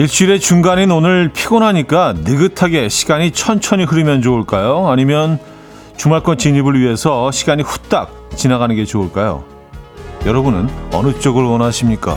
일주일의 중간인 오늘 피곤하니까 느긋하게 시간이 천천히 흐르면 좋을까요? 아니면 주말권 진입을 위해서 시간이 후딱 지나가는 게 좋을까요? 여러분은 어느 쪽을 원하십니까?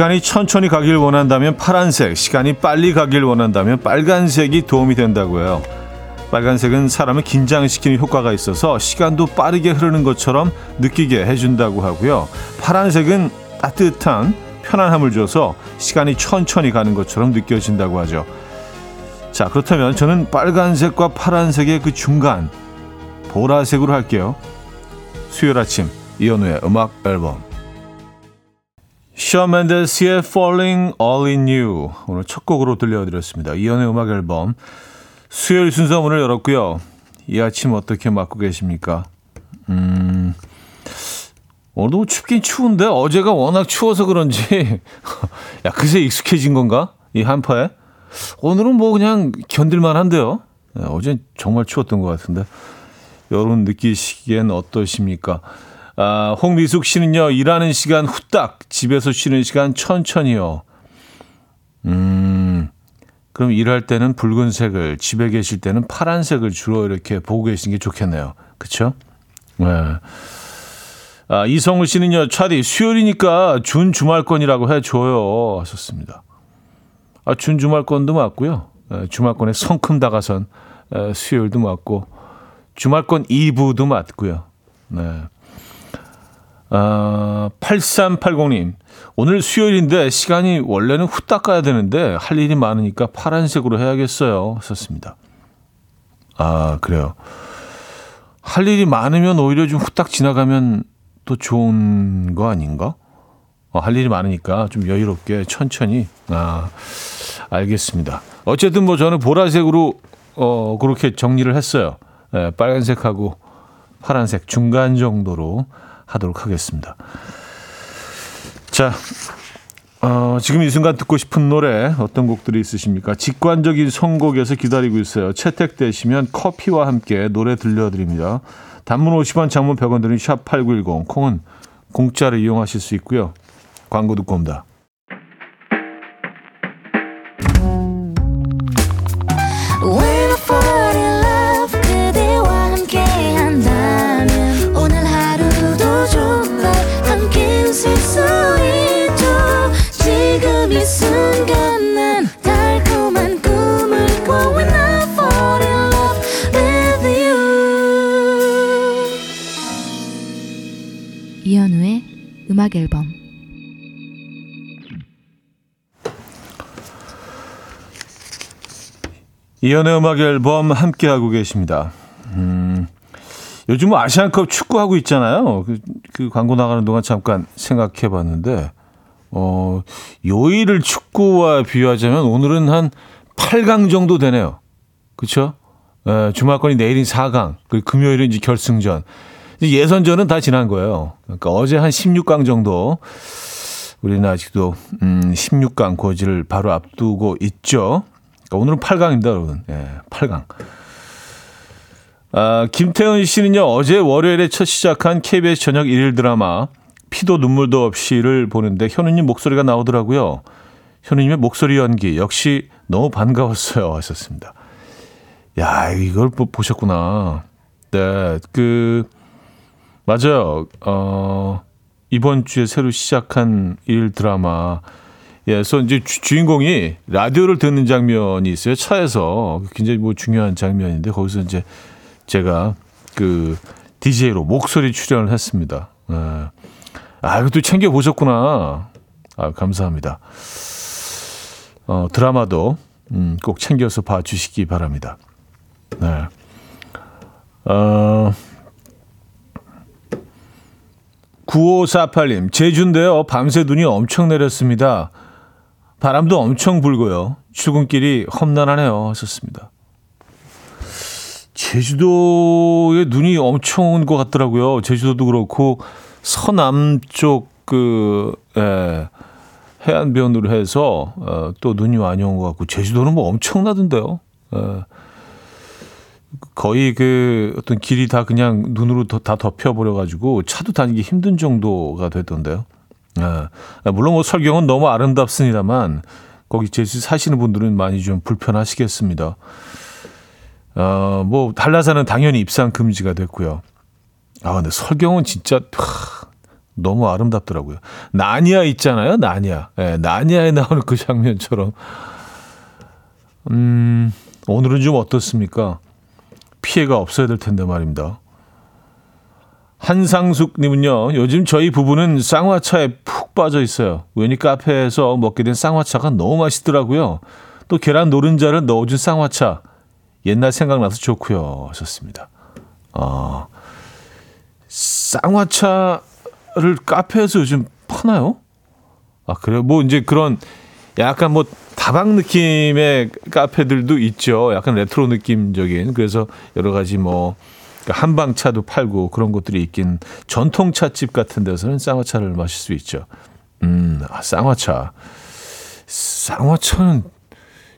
시간이 천천히 가길 원한다면 파란색, 시간이 빨리 가길 원한다면 빨간색이 도움이 된다고요. 빨간색은 사람을 긴장시키는 효과가 있어서 시간도 빠르게 흐르는 것처럼 느끼게 해준다고 하고요. 파란색은 따뜻한 편안함을 줘서 시간이 천천히 가는 것처럼 느껴진다고 하죠. 자, 그렇다면 저는 빨간색과 파란색의 그 중간, 보라색으로 할게요. 수요일 아침, 이현우의 음악 앨범. 셔 맨데스의 Falling All In You 오늘 첫 곡으로 들려드렸습니다. 이연의 음악 앨범 수요일 순서 문을 열었고요. 이 아침 어떻게 맞고 계십니까? 음, 오늘도 춥긴 추운데 어제가 워낙 추워서 그런지 야 그새 익숙해진 건가? 이 한파에? 오늘은 뭐 그냥 견딜만 한데요. 네, 어제 정말 추웠던 것 같은데 여러분 느끼시기엔 어떠십니까? 아, 홍미숙 씨는요, 일하는 시간 후딱, 집에서 쉬는 시간 천천히요. 음, 그럼 일할 때는 붉은색을, 집에 계실 때는 파란색을 주로 이렇게 보고 계시는 게 좋겠네요. 그쵸? 네. 아, 이성우 씨는요, 차디, 수요일이니까 준 주말권이라고 해줘요. 하셨습니다. 아, 준 주말권도 맞고요. 에, 주말권에 성큼 다가선 에, 수요일도 맞고, 주말권 2부도 맞고요. 네. 아, 8380님. 오늘 수요일인데 시간이 원래는 후딱 가야 되는데 할 일이 많으니까 파란색으로 해야겠어요. 썼습니다. 아, 그래요. 할 일이 많으면 오히려 좀 후딱 지나가면 또 좋은 거 아닌가? 어, 할 일이 많으니까 좀 여유롭게 천천히. 아, 알겠습니다. 어쨌든 뭐 저는 보라색으로 어, 그렇게 정리를 했어요. 네, 빨간색하고 파란색 중간 정도로 하도록 하겠습니다. 자, 어, 지금 이 순간 듣고 싶은 노래 어떤 곡들이 있으십니까? 직관적인 선곡에서 기다리고 있어요. 채택되시면 커피와 함께 노래 들려드립니다. 단문 50원, 장문 100원 드는 샵8910, 콩은 공짜로 이용하실 수 있고요. 광고 듣고 옵니다. 음악 앨범 이연의 음악 앨범 함께 하고 계십니다. 음, 요즘 뭐 아시안컵 축구 하고 있잖아요. 그, 그 광고 나가는 동안 잠깐 생각해 봤는데, 어, 요일을 축구와 비유하자면 오늘은 한 8강 정도 되네요. 에, 주말권이 내일인 4강, 그리고 금요일은 이제 결승전. 예선전은 다 지난 거예요. 그러니까 어제 한 16강 정도 우리는 아직도 음 16강 고지를 바로 앞두고 있죠. 그러니까 오늘은 8강입니다, 여러분. 예, 8강. 아, 김태은 씨는요, 어제 월요일에 첫 시작한 KBS 저녁 일일 드라마 피도 눈물도 없이를 보는데 현우님 목소리가 나오더라고요. 현우님의 목소리 연기 역시 너무 반가웠어요. 하셨습니다. 야, 이걸 보셨구나. 네, 그, 맞아요. 어, 이번 주에 새로 시작한 일 드라마. 예, 그래서 이제 주, 인공이 라디오를 듣는 장면이 있어요. 차에서. 굉장히 뭐 중요한 장면인데 거기서 이제 제가 그 DJ로 목소리 출연을 했습니다. 예. 아, 이것도 챙겨 보셨구나. 아, 감사합니다. 어, 드라마도 음, 꼭 챙겨서 봐 주시기 바랍니다. 네. 어, 9548님, 제주인데요. 밤새 눈이 엄청 내렸습니다. 바람도 엄청 불고요. 출근길이 험난하네요. 하셨습니다. 제주도에 눈이 엄청 온 것 같더라고요. 제주도도 그렇고, 서남쪽 그, 예, 해안변으로 해서 어, 또 눈이 많이 온 것 같고 제주도는 뭐 엄청나던데요. 어, 거의 그 어떤 길이 다 그냥 눈으로 다 덮여버려 가지고 차도 다니기 힘든 정도가 됐던데요. 아, 물론 뭐 설경은 너무 아름답습니다만 거기 제주 사시는 분들은 많이 좀 불편하시겠습니다. 어, 뭐 한라산은 당연히 입상 금지가 됐고요. 아 근데 설경은 진짜 하, 너무 아름답더라고요. 나니아 있잖아요, 나니아. 예, 나니아에 나오는 그 장면처럼. 음, 오늘은 좀 어떻습니까? 피해가 없어야 될 텐데 말입니다. 한상숙님은요, 요즘 저희 부부는 쌍화차에 푹 빠져 있어요. 우연히 카페에서 먹게 된 쌍화차가 너무 맛있더라고요. 또 계란 노른자를 넣어준 쌍화차. 옛날 생각나서 좋고요. 하셨습니다. 아, 쌍화차를 카페에서 요즘 파나요? 아, 그래요? 뭐 이제 그런 약간 뭐 다방 느낌의 카페들도 있죠. 약간 레트로 느낌적인. 그래서 여러 가지 뭐 그러니까 한방차도 팔고 그런 것들이 있긴 전통차집 같은 데서는 쌍화차를 마실 수 있죠. 음, 아, 쌍화차. 쌍화차는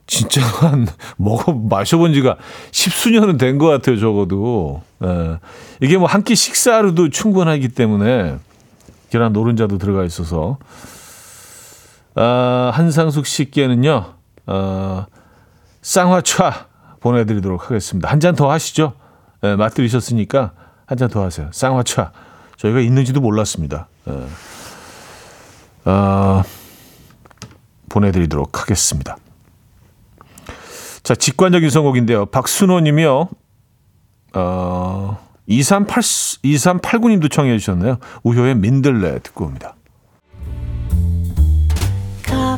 진짜 한 먹어 마셔본 지가 십수년은 된 것 같아요, 적어도. 예. 이게 뭐 한 끼 식사로도 충분하기 때문에 계란 노른자도 들어가 있어서 아, 한상숙 씨께는요, 어, 쌍화차 보내드리도록 하겠습니다. 한 잔 더 하시죠. 예, 맛들이셨으니까 한 잔 더 하세요. 쌍화차. 저희가 있는지도 몰랐습니다. 예. 어, 보내드리도록 하겠습니다. 자, 직관적인 선곡인데요. 박순호 님이요. 어, 2389, 2389님도 청해 주셨네요. 우효의 민들레 듣고 옵니다.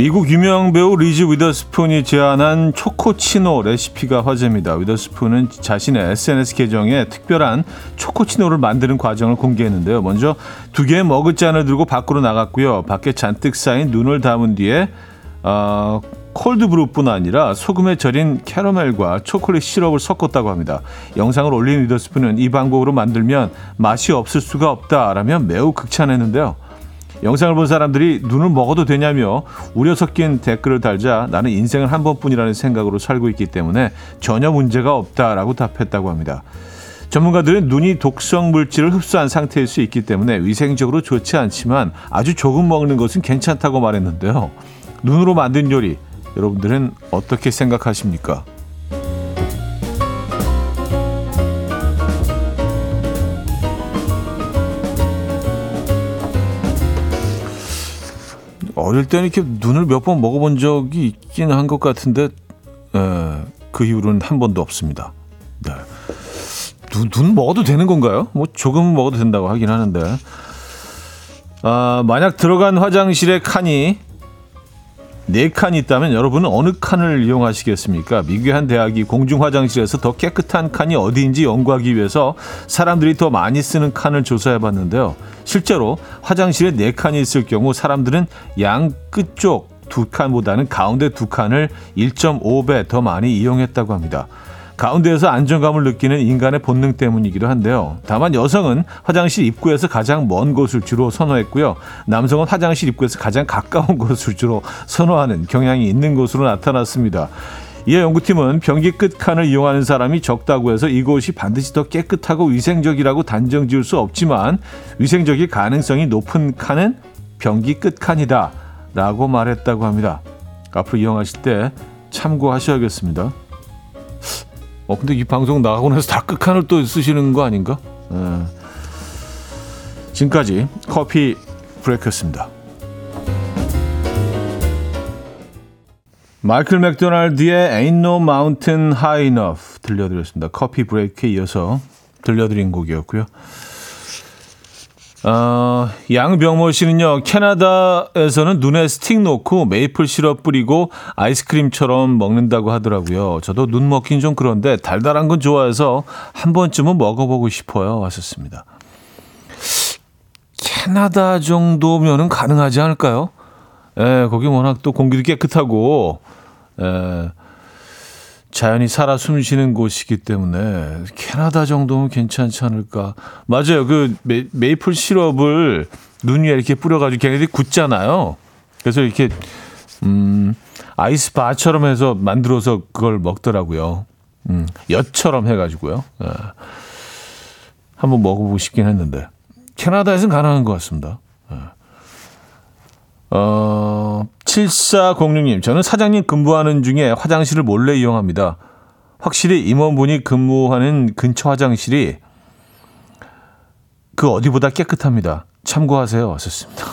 미국 유명 배우 리즈 위더스푼이 제안한 초코치노 레시피가 화제입니다. 위더스푼은 자신의 SNS 계정에 특별한 초코치노를 만드는 과정을 공개했는데요. 먼저 두 개의 머그잔을 들고 밖으로 나갔고요. 밖에 잔뜩 쌓인 눈을 담은 뒤에 어, 콜드브루뿐 아니라 소금에 절인 캐러멜과 초콜릿 시럽을 섞었다고 합니다. 영상을 올린 위더스푼은 이 방법으로 만들면 맛이 없을 수가 없다라며 매우 극찬했는데요. 영상을 본 사람들이 눈을 먹어도 되냐며 우려 섞인 댓글을 달자 나는 인생을 한 번뿐이라는 생각으로 살고 있기 때문에 전혀 문제가 없다라고 답했다고 합니다. 전문가들은 눈이 독성 물질을 흡수한 상태일 수 있기 때문에 위생적으로 좋지 않지만 아주 조금 먹는 것은 괜찮다고 말했는데요. 눈으로 만든 요리 여러분들은 어떻게 생각하십니까? 어릴 때는 이렇게 눈을 몇 번 먹어본 적이 있긴 한 것 같은데 에, 그 이후로는 한 번도 없습니다. 네. 눈, 눈 먹어도 되는 건가요? 뭐 조금 먹어도 된다고 하긴 하는데 아, 만약 들어간 화장실에 칸이 네 칸이 있다면 여러분은 어느 칸을 이용하시겠습니까? 미국의 한 대학이 공중 화장실에서 더 깨끗한 칸이 어디인지 연구하기 위해서 사람들이 더 많이 쓰는 칸을 조사해 봤는데요. 실제로 화장실에 네 칸이 있을 경우 사람들은 양 끝쪽 두 칸보다는 가운데 두 칸을 1.5배 더 많이 이용했다고 합니다. 가운데에서 안정감을 느끼는 인간의 본능 때문이기도 한데요. 다만 여성은 화장실 입구에서 가장 먼 곳을 주로 선호했고요. 남성은 화장실 입구에서 가장 가까운 곳을 주로 선호하는 경향이 있는 것으로 나타났습니다. 이에 연구팀은 변기 끝 칸을 이용하는 사람이 적다고 해서 이곳이 반드시 더 깨끗하고 위생적이라고 단정 지을 수 없지만 위생적일 가능성이 높은 칸은 변기 끝 칸이다 라고 말했다고 합니다. 앞으로 이용하실 때 참고하셔야겠습니다. 어, 근데 이 방송 나가고 나서 다 끝칸을 또 쓰시는 거 아닌가? 예. 지금까지 커피 브레이크였습니다. 마이클 맥도날드의 Ain't No Mountain High Enough 들려드렸습니다. 커피 브레이크에 이어서 들려드린 곡이었고요. 어, 양병모 씨는요, 캐나다에서는 눈에 스틱 놓고 메이플 시럽 뿌리고 아이스크림처럼 먹는다고 하더라고요. 저도 눈 먹긴 좀 그런데 달달한 건 좋아해서 한 번쯤은 먹어보고 싶어요. 왔었습니다. 캐나다 정도면은 가능하지 않을까요? 예, 거기 워낙 또 공기도 깨끗하고, 예, 자연이 살아 숨쉬는 곳이기 때문에 캐나다 정도면 괜찮지 않을까. 맞아요. 그 메, 메이플 시럽을 눈 위에 이렇게 뿌려가지고 걔네들이 굳잖아요. 그래서 이렇게, 음, 아이스 바처럼 해서 만들어서 그걸 먹더라고요. 음, 엿처럼 해가지고요. 예. 한번 먹어보고 싶긴 했는데. 캐나다에서는 가능한 것 같습니다. 예. 어, 7406님, 저는 사장님 근무하는 중에 화장실을 몰래 이용합니다. 확실히 임원분이 근무하는 근처 화장실이 그 어디보다 깨끗합니다. 참고하세요. 왔었습니다.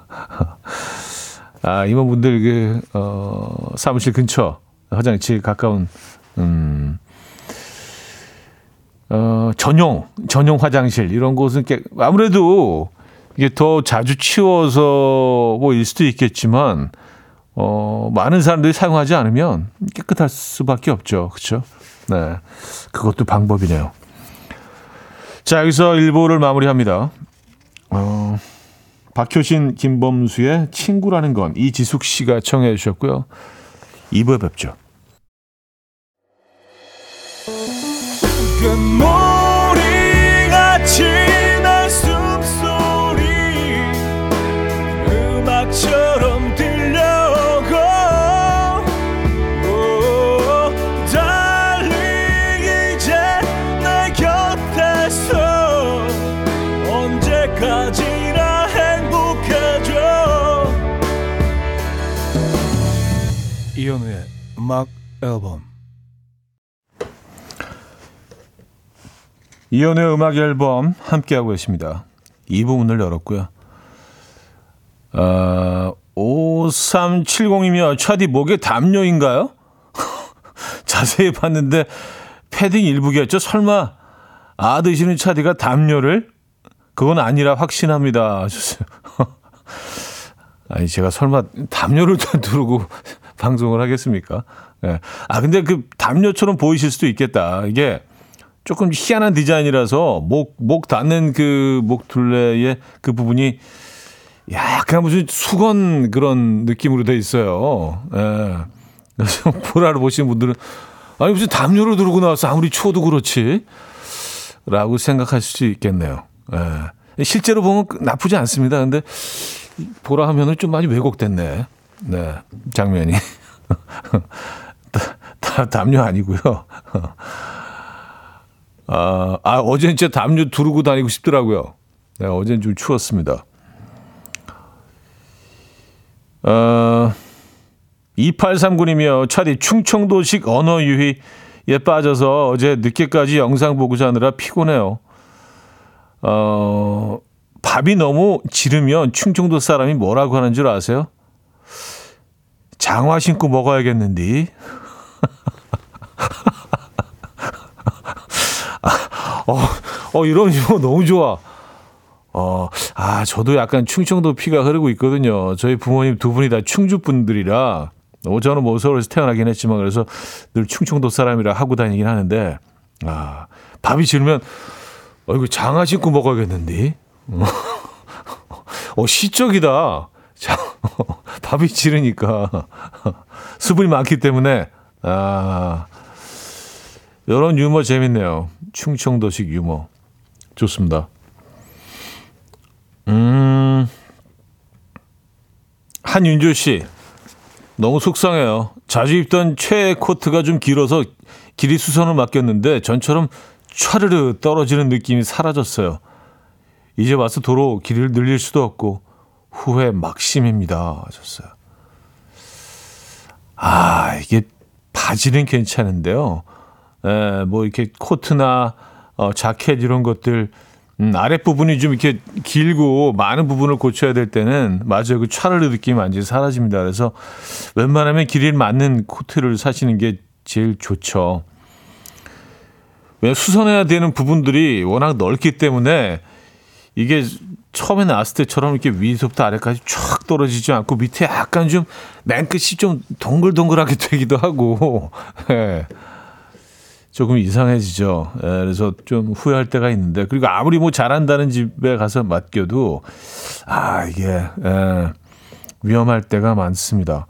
아, 임원분들 그, 어, 사무실 근처 화장실 가까운, 음, 어, 전용, 전용 화장실, 이런 곳은 깨, 아무래도 이게 더 자주 치워서 뭐일 수도 있겠지만 어, 많은 사람들이 사용하지 않으면 깨끗할 수밖에 없죠. 그렇죠? 네. 그것도 방법이네요. 자, 여기서 1부를 마무리합니다. 어, 박효신, 김범수의 친구라는 건 이지숙 씨가 청해 주셨고요. 2부에 뵙죠. 이현우의 음악 앨범 이현우의 음악 앨범 함께하고 계십니다. 이 부분을 열었고요. 어, 5370이며 차디 목에 담요인가요? 자세히 봤는데 패딩 일부겠죠? 설마 아 드시는 차디가 담요를? 그건 아니라 확신합니다. 아니 제가 설마 담요를 두르고 방송을 하겠습니까? 예. 아, 근데 그 담요처럼 보이실 수도 있겠다. 이게 조금 희한한 디자인이라서 목, 목 닿는 그 목둘레의 그 부분이 약간 무슨 수건 그런 느낌으로 돼 있어요. 예. 그래서 보라를 보시는 분들은 아니 무슨 담요를 들고 나왔어 아무리 추워도 그렇지 라고 생각하실 수 있겠네요. 예. 실제로 보면 나쁘지 않습니다. 근데 보라 하면은 좀 많이 왜곡됐네. 네, 장면이. 다, 다 담요 아니고요. 아, 아, 어제는 진짜 담요 두르고 다니고 싶더라고요. 네, 어제는 좀 추웠습니다. 어, 2839이며 차디 충청도식 언어 유희에 빠져서 어제 늦게까지 영상 보고 자느라 피곤해요. 어, 밥이 너무 지르면 충청도 사람이 뭐라고 하는 줄 아세요? 장화 신고 먹어야겠는데. 어, 어, 이런 유머 너무 좋아. 어, 아, 저도 약간 충청도 피가 흐르고 있거든요. 저희 부모님 두 분이 다 충주 분들이라, 어, 저는 뭐 서울에서 태어나긴 했지만, 그래서 늘 충청도 사람이라 하고 다니긴 하는데, 아, 밥이 지르면, 어, 이거 장화 신고 먹어야겠는데. 어, 시적이다. 자, 밥이 지르니까 수분이 많기 때문에 아 이런 유머 재밌네요. 충청도식 유머 좋습니다. 음 한윤주 씨 너무 속상해요. 자주 입던 최애 코트가 좀 길어서 길이 수선을 맡겼는데 전처럼 촤르르 떨어지는 느낌이 사라졌어요. 이제 와서 도로 길이를 늘릴 수도 없고 후회 막심입니다. 하셨어요. 아, 이게 바지는 괜찮은데요. 에, 뭐 이렇게 코트나 어, 자켓 이런 것들 음, 아랫부분이 좀 이렇게 길고 많은 부분을 고쳐야 될 때는 맞아요. 그 차르르 느낌 완전히 사라집니다. 그래서 웬만하면 길이를 맞는 코트를 사시는 게 제일 좋죠. 왜 수선해야 되는 부분들이 워낙 넓기 때문에 이게 처음에 나왔을 때처럼 이렇게 위에서부터 아래까지 쫙 떨어지지 않고 밑에 약간 좀 맨 끝이 좀 동글동글하게 되기도 하고 예. 조금 이상해지죠. 예, 그래서 좀 후회할 때가 있는데 그리고 아무리 뭐 잘한다는 집에 가서 맡겨도 아 이게 예, 위험할 때가 많습니다.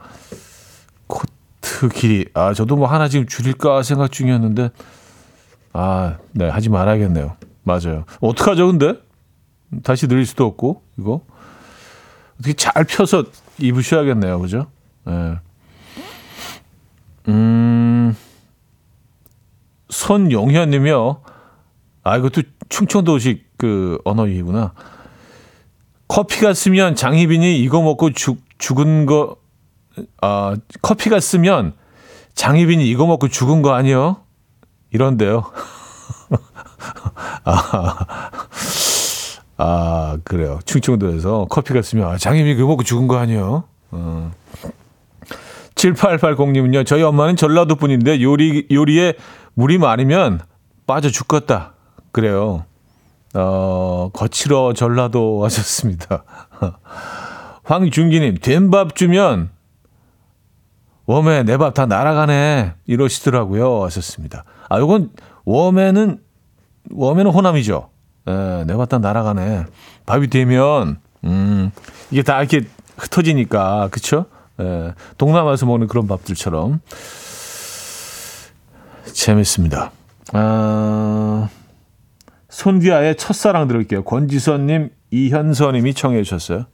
코트 길이 아 저도 뭐 하나 지금 줄일까 생각 중이었는데 아네 하지 말아야겠네요. 맞아요. 어떡하죠 근데 다시 늘릴 수도 없고 이거 어떻게 잘 펴서 입으셔야겠네요, 그죠? 네. 음, 손용현님이요. 아 이것도 충청도식 그 언어이구나. 커피가 쓰면 장희빈이 이거 먹고 죽 죽은 거. 아 커피가 쓰면 장희빈이 이거 먹고 죽은 거 아니요? 이런데요. 아, 아, 그래요. 충청도에서 커피가 쓰면 아, 장님이 그거 먹고 죽은 거 아니에요? 어. 7880님은요. 저희 엄마는 전라도 분인데 요리 요리에 물이 많으면 빠져 죽겠다. 그래요. 어, 거칠어 전라도 하셨습니다. 황준기님, 된 밥 주면 웜에 내 밥 다 날아가네 이러시더라고요 하셨습니다. 아, 요건 웜에는 웜에는 호남이죠. 예, 내가 다 날아가네. 밥이 되면, 음, 이게 다 이렇게 흩어지니까, 그쵸? 예, 동남아에서 먹는 그런 밥들처럼. 재밌습니다. 아, 손디아의 첫사랑 들을게요. 권지선님, 이현서님이 청해 주셨어요.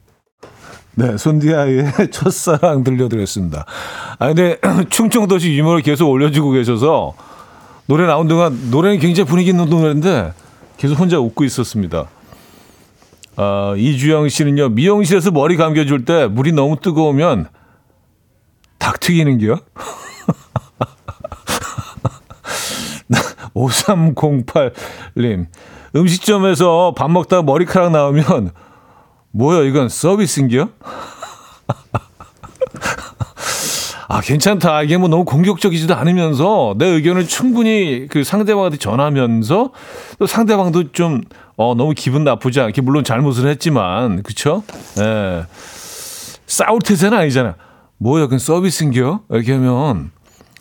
네, 손디아의 첫사랑 들려드렸습니다. 아, 근데 충청도시 유머를 계속 올려주고 계셔서 노래 나온 동안 노래는 굉장히 분위기 있는 노래인데 계속 혼자 웃고 있었습니다. 아, 이주영 씨는요, 미용실에서 머리 감겨줄 때 물이 너무 뜨거우면 닭 튀기는겨? 5308님, 음식점에서 밥 먹다가 머리카락 나오면 뭐야, 이건 서비스인겨? 아, 괜찮다. 이게 뭐 너무 공격적이지도 않으면서 내 의견을 충분히 그 상대방한테 전하면서 또 상대방도 좀, 어, 너무 기분 나쁘지 않게, 물론 잘못을 했지만, 그쵸? 예. 싸울 태세는 아니잖아. 뭐야, 그건 서비스인겨? 이렇게 하면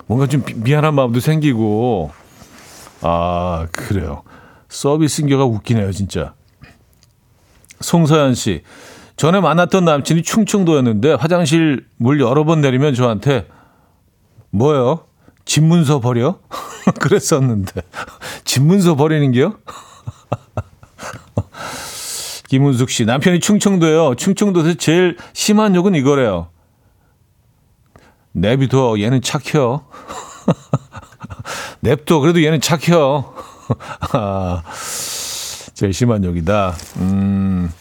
뭔가 좀 미안한 마음도 생기고, 아, 그래요. 서비스인겨가 웃기네요, 진짜. 송서연 씨. 전에 만났던 남친이 충청도였는데 화장실 물 여러 번 내리면 저한테 뭐요? 집 문서 버려? 그랬었는데 집 문서 버리는 게요? 김은숙 씨 남편이 충청도예요. 충청도에서 제일 심한 욕은 이거래요. 내비둬 얘는 착혀. 냅둬 그래도 얘는 착혀. 아, 제일 심한 욕이다. 음.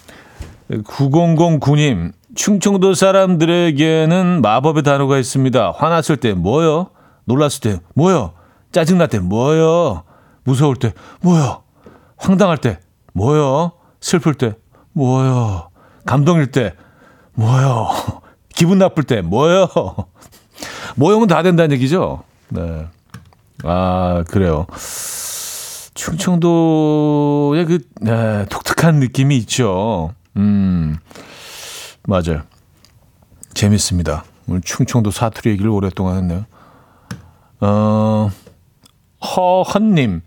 9009님, 충청도 사람들에게는 마법의 단어가 있습니다. 화났을 때 뭐요? 놀랐을 때 뭐요? 짜증날 때 뭐요? 무서울 때 뭐요? 황당할 때 뭐요? 슬플 때 뭐요? 감동일 때 뭐요? 기분 나쁠 때 뭐요? 모형은 다 된다는 얘기죠. 네. 아, 그래요. 충청도의 그, 네, 독특한 느낌이 있죠. 음, 맞아요. 재밌습니다. 오늘 충청도 사투리 얘기를 오랫동안 했네요. 어, 허헌님.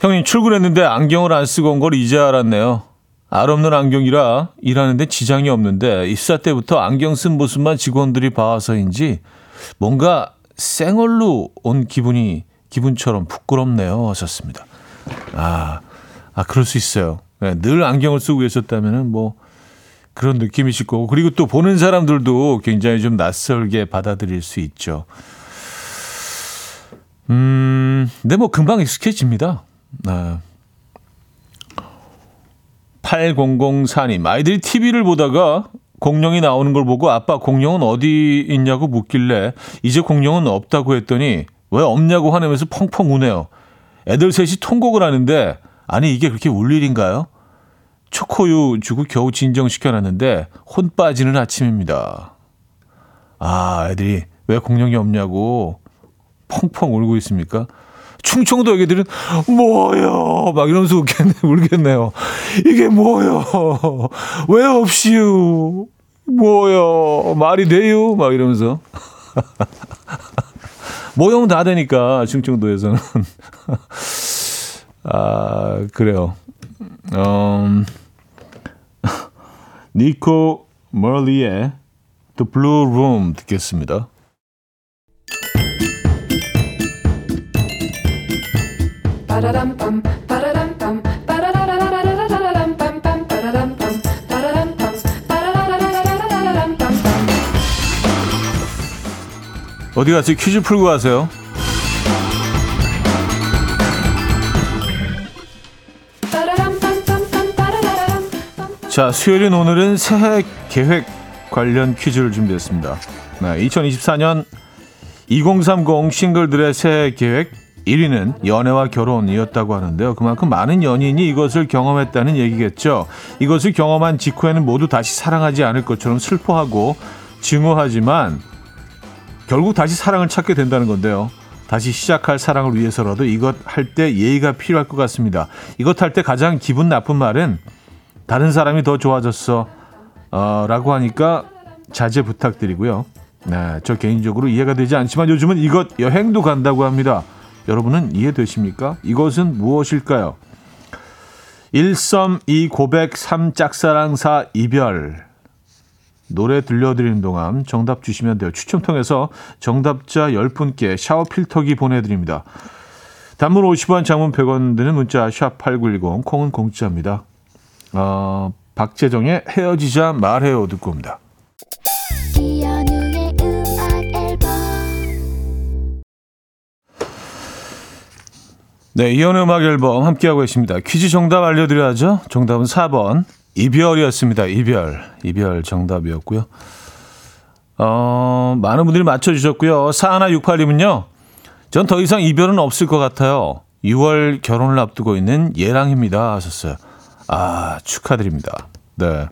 형님 출근했는데 안경을 안 쓰고 온 걸 이제 알았네요. 알 없는 안경이라 일하는데 지장이 없는데 입사 때부터 안경 쓴 모습만 직원들이 봐서인지 뭔가 생얼로 온 기분이 기분처럼 부끄럽네요 하셨습니다. 아, 아 그럴 수 있어요. 네, 늘 안경을 쓰고 계셨다면은 뭐 그런 느낌이실 거고 그리고 또 보는 사람들도 굉장히 좀 낯설게 받아들일 수 있죠. 음, 근데 뭐 금방 익숙해집니다. 아. 8004님, 아이들이 TV를 보다가 공룡이 나오는 걸 보고 아빠 공룡은 어디 있냐고 묻길래 이제 공룡은 없다고 했더니 왜 없냐고 화내면서 펑펑 우네요. 애들 셋이 통곡을 하는데 아니 이게 그렇게 울 일인가요? 초코유 주고 겨우 진정시켜놨는데 혼 빠지는 아침입니다. 아 애들이 왜 공룡이 없냐고 펑펑 울고 있습니까? 충청도 애기들은 뭐요? 막 이러면서 웃겠네, 울겠네요. 이게 뭐요? 왜 없이요? 뭐요? 말이 돼요? 막 이러면서. 모형 다 되니까 충청도에서는. 아, 그래요. 음, 니코 멀리의 The Blue Room 듣겠습니다. 어디 가세요? 퀴즈 풀고 가세요. 자, 수요일인 오늘은 새해 계획 관련 퀴즈를 준비했습니다. 네, 2024년 2030 싱글들의 새해 계획 1위는 연애와 결혼이었다고 하는데요. 그만큼 많은 연인이 이것을 경험했다는 얘기겠죠. 이것을 경험한 직후에는 모두 다시 사랑하지 않을 것처럼 슬퍼하고 증오하지만 결국 다시 사랑을 찾게 된다는 건데요. 다시 시작할 사랑을 위해서라도 이것 할 때 예의가 필요할 것 같습니다. 이것 할 때 가장 기분 나쁜 말은 다른 사람이 더 좋아졌어. 어, 라고 하니까 자제 부탁드리고요. 네, 저 개인적으로 이해가 되지 않지만 요즘은 이것 여행도 간다고 합니다. 여러분은 이해되십니까? 이것은 무엇일까요? 1썸 2 고백 3 짝사랑 4 이별 노래 들려드리는 동안 정답 주시면 돼요. 추첨 통해서 정답자 10분께 샤워 필터기 보내드립니다. 단문 50원, 장문 100원 드는 문자 샵 8910, 콩은 공짜입니다. 어, 박재정의 헤어지자 말해요 듣고 옵니다. 네, 이현의 음악 앨범 함께하고 계십니다. 퀴즈 정답 알려드려야죠. 정답은 4번 이별이었습니다. 이별. 이별 정답이었고요. 어, 많은 분들이 맞춰주셨고요. 4168님은요. 전 더 이상 이별은 없을 것 같아요. 6월 결혼을 앞두고 있는 예랑입니다. 하셨어요. 아, 축하드립니다. 네.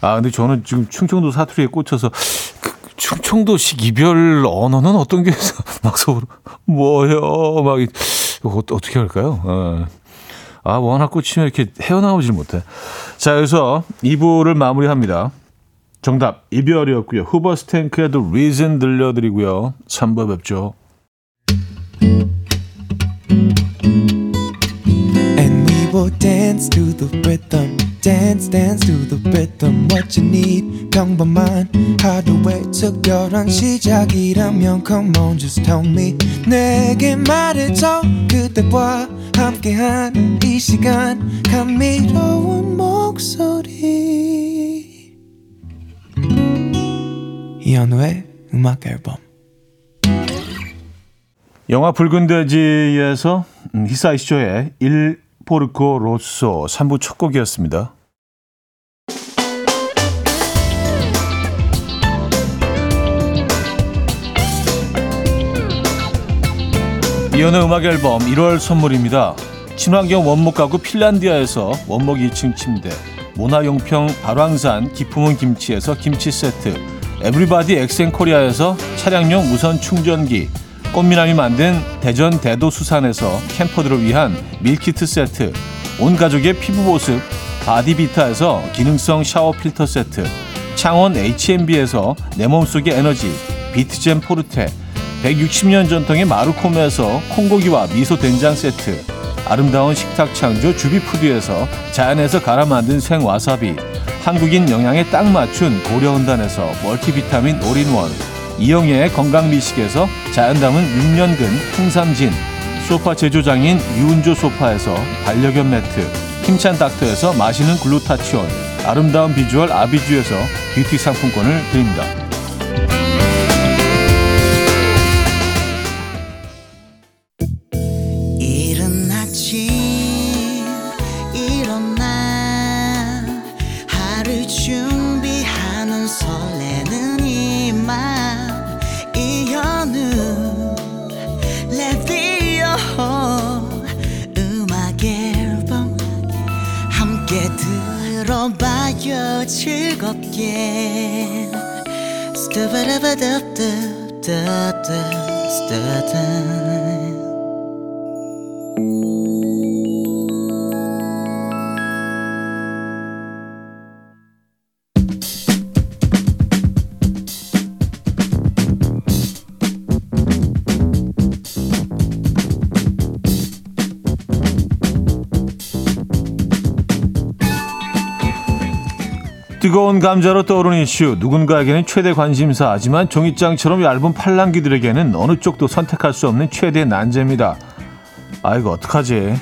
아, 근데 저는 지금 충청도 사투리에 꽂혀서 그 충청도식 이별 언어는 어떤 게? 막 서로 뭐요? 막 어떻게 할까요? 어. 아, 워낙 꽂히면 이렇게 헤어나오질 못해. 자, 여기서 2부를 마무리합니다. 정답, 이별이었고요. 후버 스탱크의 The Reason 들려드리고요. 3부 뵙죠. Dance to the rhythm. Dance, dance to the rhythm. What you need, 평범한 하루의 특별한 시작이라면 Come on, just tell me. 내게 말해줘. 그대와 함께한 이 시간. 감미로운 목소리. 이현우의 음악 앨범. 영화 붉은 돼지에서 히사이쇼의 1 포르코 로쏘 3부 첫 곡이었습니다. 이연의 음악 앨범 1월 선물입니다. 친환경 원목 가구 핀란디아에서 원목 2층 침대 모나용평 발왕산 기품은 김치에서 김치 세트 에브리바디 엑센코리아에서 차량용 무선 충전기 꽃미남이 만든 대전 대도수산에서 camper들을 위한 밀키트 세트, 온 가족의 피부 보습 바디비타에서 기능성 샤워 필터 세트, 창원 H&B에서 내 몸속의 에너지 비트젠 포르테, 160년 전통의 마루코메에서 콩고기와 미소 된장 세트, 아름다운 식탁 창조 주비푸드에서 자연에서 갈아 만든 생와사비, 한국인 영양에 딱 맞춘 고려은단에서 multivitamin all-in-one, 이영애의 건강미식에서 자연 담은 6년근 홍삼진, 소파 제조장인 유운조 소파에서 반려견 매트, 힘찬 닥터에서 마시는 글루타치온, 아름다운 비주얼 아비주에서 뷰티 상품권을 드립니다. 스타바라 뜨거운 감자로 떠오르는 이슈 누군가에게는 최대 관심사 하지만 종이장처럼 얇은 팔랑귀들에게는 어느 쪽도 선택할 수 없는 최대 난제입니다. 아이고 어떡하지?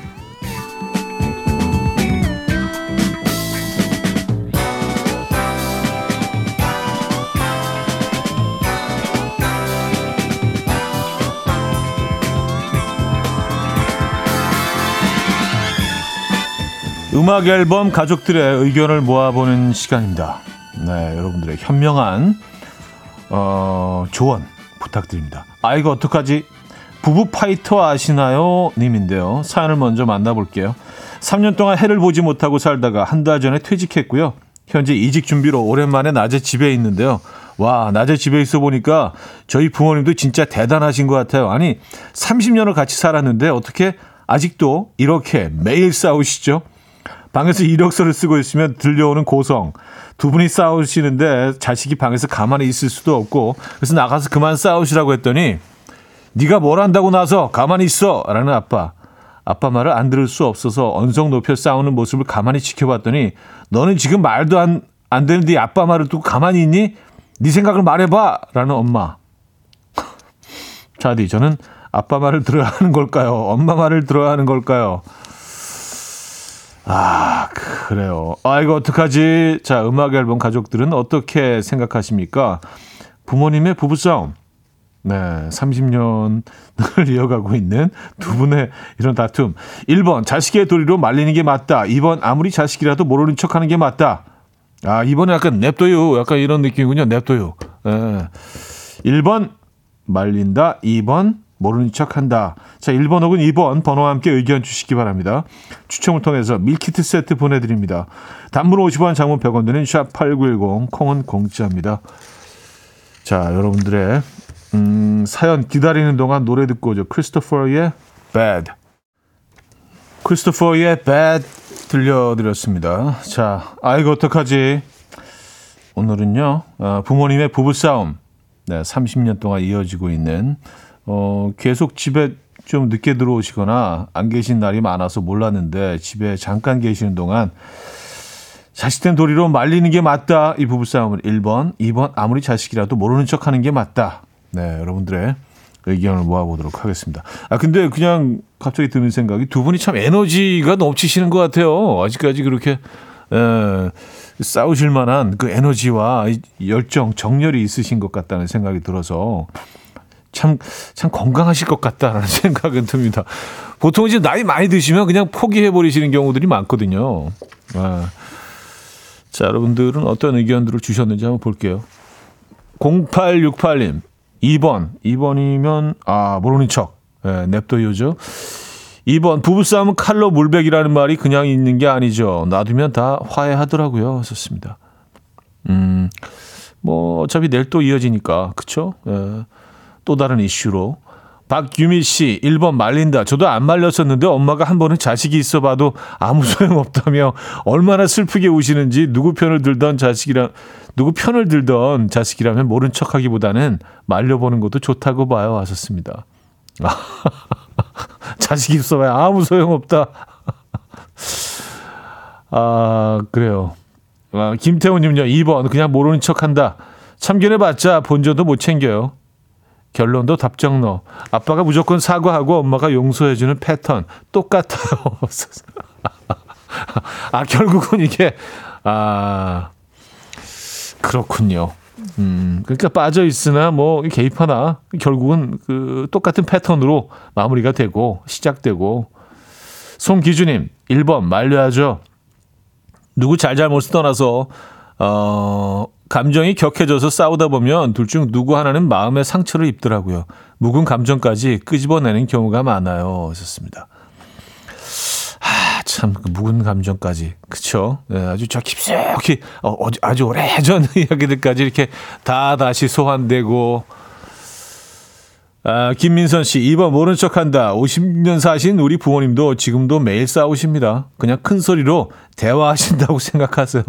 음악 앨범 가족들의 의견을 모아보는 시간입니다. 네, 여러분들의 현명한 어, 조언 부탁드립니다. 아 이거 어떡하지? 부부 파이터 아시나요? 님인데요. 사연을 먼저 만나볼게요. 3년 동안 해를 보지 못하고 살다가 한 달 전에 퇴직했고요. 현재 이직 준비로 오랜만에 낮에 집에 있는데요. 와, 낮에 집에 있어 보니까 저희 부모님도 진짜 대단하신 것 같아요. 아니, 30년을 같이 살았는데 어떻게 아직도 이렇게 매일 싸우시죠? 방에서 이력서를 쓰고 있으면 들려오는 고성. 두 분이 싸우시는데 자식이 방에서 가만히 있을 수도 없고 그래서 나가서 그만 싸우시라고 했더니 네가 뭘 한다고 나서 가만히 있어 라는 아빠. 아빠 말을 안 들을 수 없어서 언성 높여 싸우는 모습을 가만히 지켜봤더니 너는 지금 말도 안, 안 되는 네 아빠 말을 두고 가만히 있니? 네 생각을 말해봐 라는 엄마. 자디 저는 아빠 말을 들어야 하는 걸까요? 엄마 말을 들어야 하는 걸까요? 아, 그래요. 아, 이거 어떡하지? 자, 음악 앨범 가족들은 어떻게 생각하십니까? 부모님의 부부싸움. 네, 30년을 이어가고 있는 두 분의 이런 다툼. 1번, 자식의 도리로 말리는 게 맞다. 2번, 아무리 자식이라도 모르는 척 하는 게 맞다. 아, 2번은 약간 냅둬요. 약간 이런 느낌이군요. 냅둬요. 네. 1번, 말린다. 2번, 모르는 척 한다. 자, 1번 혹은 2번 번호와 함께 의견 주시기 바랍니다. 추첨을 통해서 밀키트 세트 보내드립니다. 단문 50원, 장문 100원 드는 샵8910, 콩은 공짜입니다. 자, 여러분들의 음, 사연 기다리는 동안 노래 듣고 오죠. 크리스토퍼의 Bad. 크리스토퍼의 Bad 들려드렸습니다. 자, 아이고 어떡하지? 오늘은요, 어, 부모님의 부부싸움. 네, 30년 동안 이어지고 있는 어, 계속 집에 좀 늦게 들어오시거나 안 계신 날이 많아서 몰랐는데 집에 잠깐 계시는 동안 자식된 도리로 말리는 게 맞다. 이 부부싸움을 1번, 2번 아무리 자식이라도 모르는 척 하는 게 맞다. 네, 여러분들의 의견을 모아보도록 하겠습니다. 아 근데 그냥 갑자기 드는 생각이 두 분이 참 에너지가 넘치시는 것 같아요. 아직까지 그렇게 에, 싸우실 만한 그 에너지와 열정, 정열이 있으신 것 같다는 생각이 들어서 참, 참 건강하실 것 같다라는 생각은 듭니다. 보통 이제 나이 많이 드시면 그냥 포기해버리시는 경우들이 많거든요. 아. 자, 여러분들은 어떤 의견들을 주셨는지 한번 볼게요. 0868님, 2번. 2번이면, 아, 모르는 척. 네, 냅둬요죠. 2번, 부부싸움은 칼로 물백이라는 말이 그냥 있는 게 아니죠. 놔두면 다 화해하더라고요. 썼습니다. 음, 뭐, 어차피 내일 또 이어지니까. 그쵸? 예. 또 다른 이슈로 박유미 씨 1번 말린다. 저도 안 말렸었는데 엄마가 한 번은 자식이 있어 봐도 아무 소용 없다며 얼마나 슬프게 우시는지 누구 편을 들던 자식이라 누구 편을 들던 자식이라면 모른 척하기보다는 말려보는 것도 좋다고 봐요. 하셨습니다. 자식이 있어 봐야 아무 소용 없다. 아, 그래요. 아, 김태훈 님요. 2번 그냥 모르는 척한다. 참견해 봤자 본전도 못 챙겨요. 결론도 답정너. 아빠가 무조건 사과하고 엄마가 용서해주는 패턴 똑같아요. 아 결국은 이게 아 그렇군요. 음 그러니까 빠져 있으나 뭐 개입하나 결국은 그 똑같은 패턴으로 마무리가 되고 시작되고 송기주님 1번 말려야죠. 누구 잘잘못을 떠나서 어 감정이 격해져서 싸우다 보면 둘 중 누구 하나는 마음의 상처를 입더라고요. 묵은 감정까지 끄집어내는 경우가 많아요. 하셨습니다. 아, 참, 그 묵은 감정까지. 그쵸? 네, 아주 저 깊숙이, 어, 아주 오래전 이야기들까지 이렇게 다 다시 소환되고, 아, 김민선 씨, 2번 모른 척 한다. 50년 사신 우리 부모님도 지금도 매일 싸우십니다. 그냥 큰 소리로 대화하신다고 생각하세요.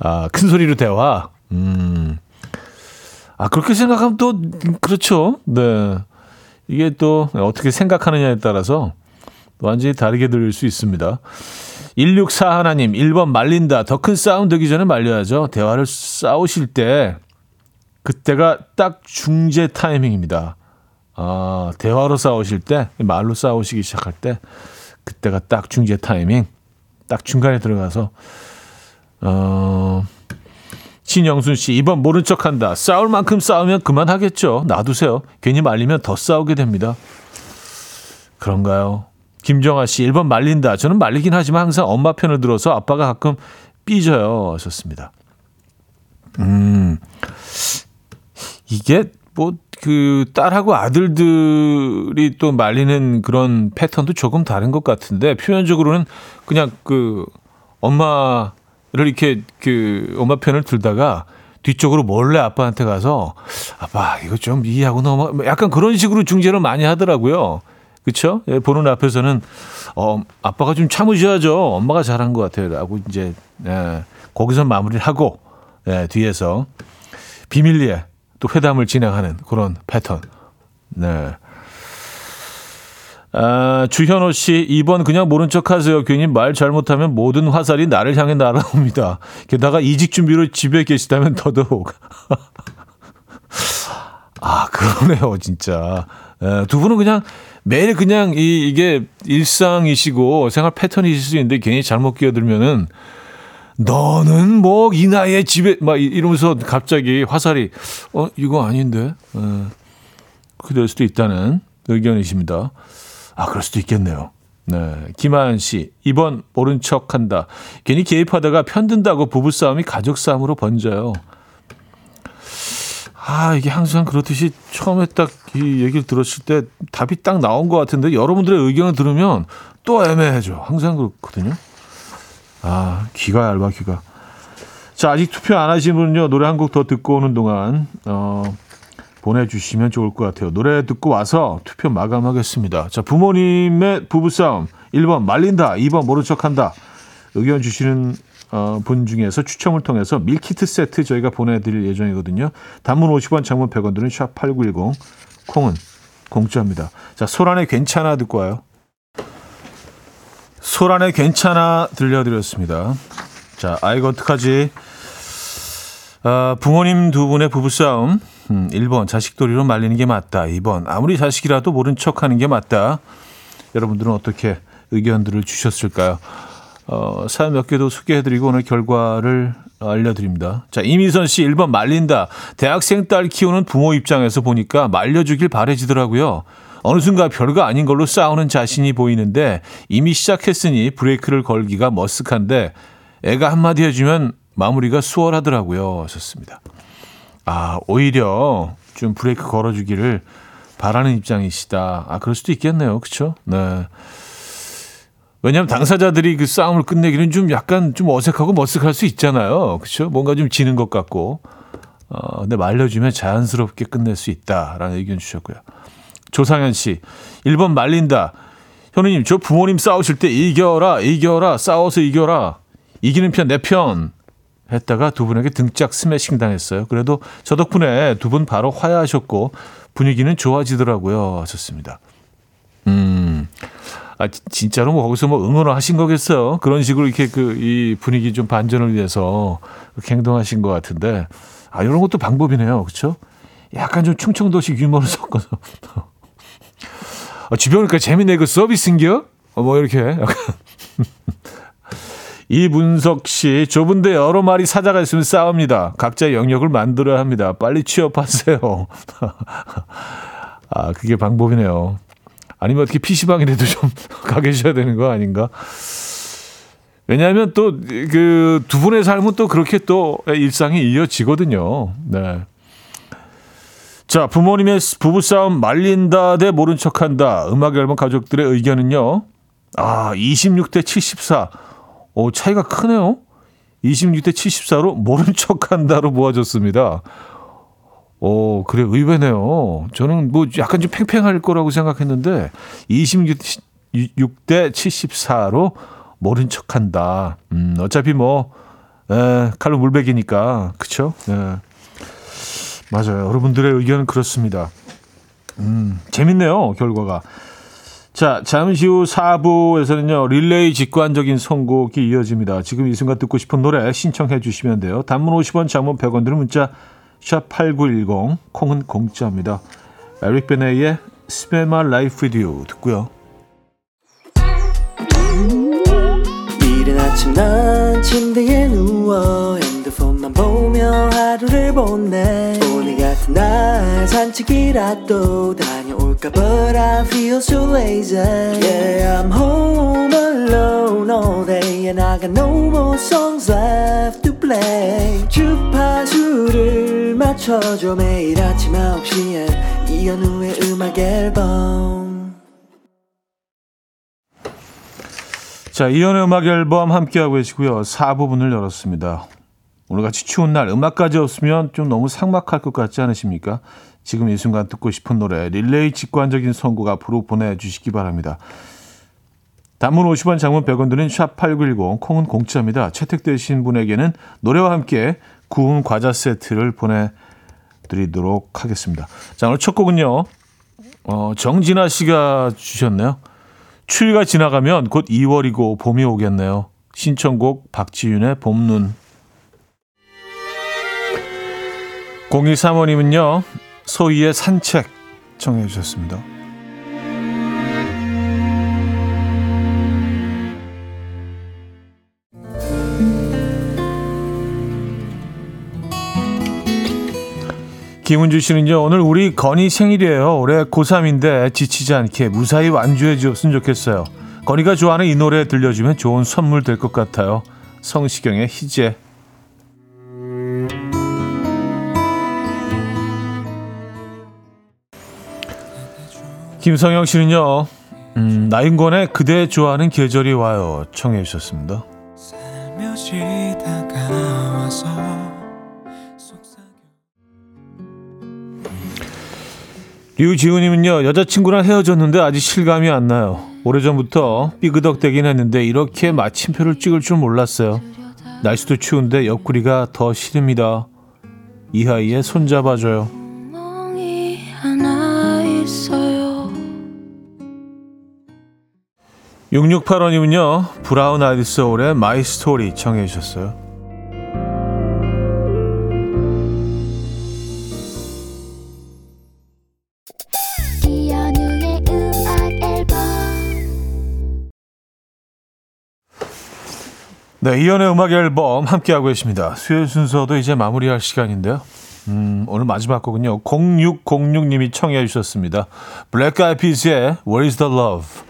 아, 큰 소리로 대화. 음. 아, 그렇게 생각하면 또, 그렇죠. 네. 이게 또 어떻게 생각하느냐에 따라서 완전히 다르게 들릴 수 있습니다. 164 하나님, 1번 말린다. 더 큰 싸움 되기 전에 말려야죠. 대화를 싸우실 때, 그때가 딱 중재 타이밍입니다. 아, 대화로 싸우실 때, 말로 싸우시기 시작할 때, 그때가 딱 중재 타이밍. 딱 중간에 들어가서, 어, 신영순 씨, 이번 모른 척 한다. 싸울 만큼 싸우면 그만하겠죠. 놔두세요. 괜히 말리면 더 싸우게 됩니다. 그런가요? 김정아 씨, 1번 말린다. 저는 말리긴 하지만 항상 엄마 편을 들어서 아빠가 가끔 삐져요. 하셨습니다. 음, 이게 뭐, 그, 딸하고 아들들이 또 말리는 그런 패턴도 조금 다른 것 같은데, 표현적으로는 그냥 그, 엄마 를 이렇게 그, 엄마 편을 들다가 뒤쪽으로 몰래 아빠한테 가서, 아빠, 이거 좀 이해하고 넘어, 뭐 약간 그런 식으로 중재를 많이 하더라고요. 그쵸? 예, 보는 앞에서는, 어, 아빠가 좀 참으셔야죠. 엄마가 잘한 것 같아요. 라고 이제, 예, 거기서 마무리를 하고, 예, 뒤에서 비밀리에 또 회담을 진행하는 그런 패턴. 네. 아, 주현호 씨, 2번 그냥 모른 척 하세요. 괜히 말 잘못하면 모든 화살이 나를 향해 날아옵니다. 게다가 이직 준비로 집에 계시다면 더더욱. 아, 그러네요, 진짜. 에, 두 분은 그냥 매일 그냥 이, 이게 일상이시고 생활 패턴이실 수 있는데 괜히 잘못 끼어들면은 너는 뭐 이 나이에 집에 막 이러면서 갑자기 화살이 어 이거 아닌데 어, 그렇게 될 수도 있다는 의견이십니다. 아 그럴 수도 있겠네요. 네, 김하연 씨 이번 모른 척 한다. 괜히 개입하다가 편든다고 부부 싸움이 가족 싸움으로 번져요. 아 이게 항상 그렇듯이 처음에 딱 이 얘기를 들었을 때 답이 딱 나온 것 같은데 여러분들의 의견을 들으면 또 애매해져. 항상 그렇거든요. 아, 귀가 얇아, 귀가. 자, 아직 투표 안 하신 분은요, 노래 한 곡 더 듣고 오는 동안, 어, 보내주시면 좋을 것 같아요. 노래 듣고 와서 투표 마감하겠습니다. 자, 부모님의 부부싸움. 1번 말린다. 2번 모른 척 한다. 의견 주시는 어, 분 중에서 추첨을 통해서 밀키트 세트 저희가 보내드릴 예정이거든요. 단문 50원, 장문 100원 드는 샵8910. 콩은 공짜입니다. 자, 소란에 괜찮아 듣고 와요. 소란에 괜찮아 들려드렸습니다. 자, 아이고 어떡하지? 아, 부모님 두 분의 부부싸움. 음, 1번 자식돌이로 말리는 게 맞다. 2번 아무리 자식이라도 모른 척하는 게 맞다. 여러분들은 어떻게 의견들을 주셨을까요? 어, 사연 몇 개도 소개해드리고 오늘 결과를 알려드립니다. 자, 이미선 씨 1번 말린다. 대학생 딸 키우는 부모 입장에서 보니까 말려주길 바래지더라고요. 어느 순간 별거 아닌 걸로 싸우는 자신이 보이는데 이미 시작했으니 브레이크를 걸기가 머쓱한데 애가 한마디 해주면 마무리가 수월하더라고요. 하셨습니다. 아, 오히려 좀 브레이크 걸어주기를 바라는 입장이시다. 아, 그럴 수도 있겠네요. 그쵸? 네. 왜냐하면 당사자들이 그 싸움을 끝내기는 좀 약간 좀 어색하고 머쓱할 수 있잖아요. 그렇죠? 뭔가 좀 지는 것 같고. 어, 근데 말려주면 자연스럽게 끝낼 수 있다라는 의견 주셨고요. 조상현 씨, 1번 말린다. 현우님, 저 부모님 싸우실 때 이겨라, 이겨라, 싸워서 이겨라. 이기는 편, 내 편. 했다가 두 분에게 등짝 스매싱 당했어요. 그래도 저 덕분에 두 분 바로 화해하셨고 분위기는 좋아지더라고요. 하셨습니다. 음, 아, 진짜로 뭐 거기서 뭐 응원을 하신 거겠어요. 그런 식으로 이렇게 그 이 분위기 좀 반전을 위해서 그렇게 행동하신 것 같은데 아, 이런 것도 방법이네요. 그렇죠? 약간 좀 충청도식 유머를 섞어서 어, 주변 그러니까 재밌네 그 서비스인겨? 어, 뭐 이렇게 약간 이문석 씨 좁은데 여러 마리 사자가 있으면 싸웁니다. 각자 영역을 만들어야 합니다. 빨리 취업하세요. 아 그게 방법이네요. 아니면 어떻게 PC방이라도 좀 가 계셔야 되는 거 아닌가? 왜냐하면 또 그 두 분의 삶은 또 그렇게 또 일상이 이어지거든요. 네. 자, 부모님의 부부싸움 말린다 대 모른 척한다. 음악 앨범 가족들의 의견은요. 아, 26대 74. 오, 차이가 크네요. 26대 74로 모른 척한다로 모아졌습니다. 오, 그래, 의외네요. 저는 뭐 약간 좀 팽팽할 거라고 생각했는데, 26대 74로 모른 척한다. 음, 어차피 뭐, 에, 칼로 물백이니까. 그쵸? 예. 맞아요. 여러분들의 의견은 그렇습니다. 음, 재밌네요, 결과가. 자, 잠시 후 4부에서는요, 릴레이 직관적인 선곡이 이어집니다. 지금 이 순간 듣고 싶은 노래 신청해 주시면 돼요. 단문 50원, 장문 100원 드는 문자, 샵8910, 콩은 공짜입니다. 에릭 베네의 Spend My Life With You 듣고요. 난 침대에 누워 핸드폰만 보며 하루를 보내 오늘 같은 날 산책이라도 다녀 올까 But I feel so lazy Yeah I'm home alone all day And I got no more songs left to play 주파수를 맞춰줘 매일 아침 9시에 이현우의 음악 앨범 자, 이연의 음악 앨범 함께하고 계시고요. 4부분을 열었습니다. 오늘같이 추운 날 음악까지 없으면 좀 너무 삭막할 것 같지 않으십니까? 지금 이 순간 듣고 싶은 노래 릴레이 직관적인 선곡 앞으로 보내주시기 바랍니다. 단문 50원 장문 100원 드는 샵8910 콩은 공짜입니다. 채택되신 분에게는 노래와 함께 구운 과자 세트를 보내드리도록 하겠습니다. 자 오늘 첫 곡은요. 어, 정진아 씨가 주셨네요. 추위가 지나가면 곧 2월이고 봄이 오겠네요. 신청곡 박지윤의 봄눈. 0235님은요. 소희의 산책 청해 주셨습니다. 김은주 씨는요, 오늘 우리 건이 생일이에요. 올해 고3인데 지치지 않게 무사히 완주해 주었으면 좋겠어요. 건이가 좋아하는 이 노래 들려주면 좋은 선물 될 것 같아요. 성시경의 희재. 김성영 씨는요, 음, 나인권의 그대 좋아하는 계절이 와요. 청해 주셨습니다. 류지훈님은요 여자친구랑 헤어졌는데 아직 실감이 안 나요. 오래전부터 삐그덕대긴 했는데 이렇게 마침표를 찍을 줄 몰랐어요. 날씨도 추운데 옆구리가 더 시립니다. 이하이의 손잡아줘요. 6685님은요 브라운 아이드 소울의 My Story 청해 주셨어요. 네, 이연의 음악 앨범 함께하고 계십니다. 수요일 순서도 이제 마무리할 시간인데요. 음, 오늘 마지막 곡은요. 0606님이 청해 주셨습니다. 블랙 아이피스의 Where is the Love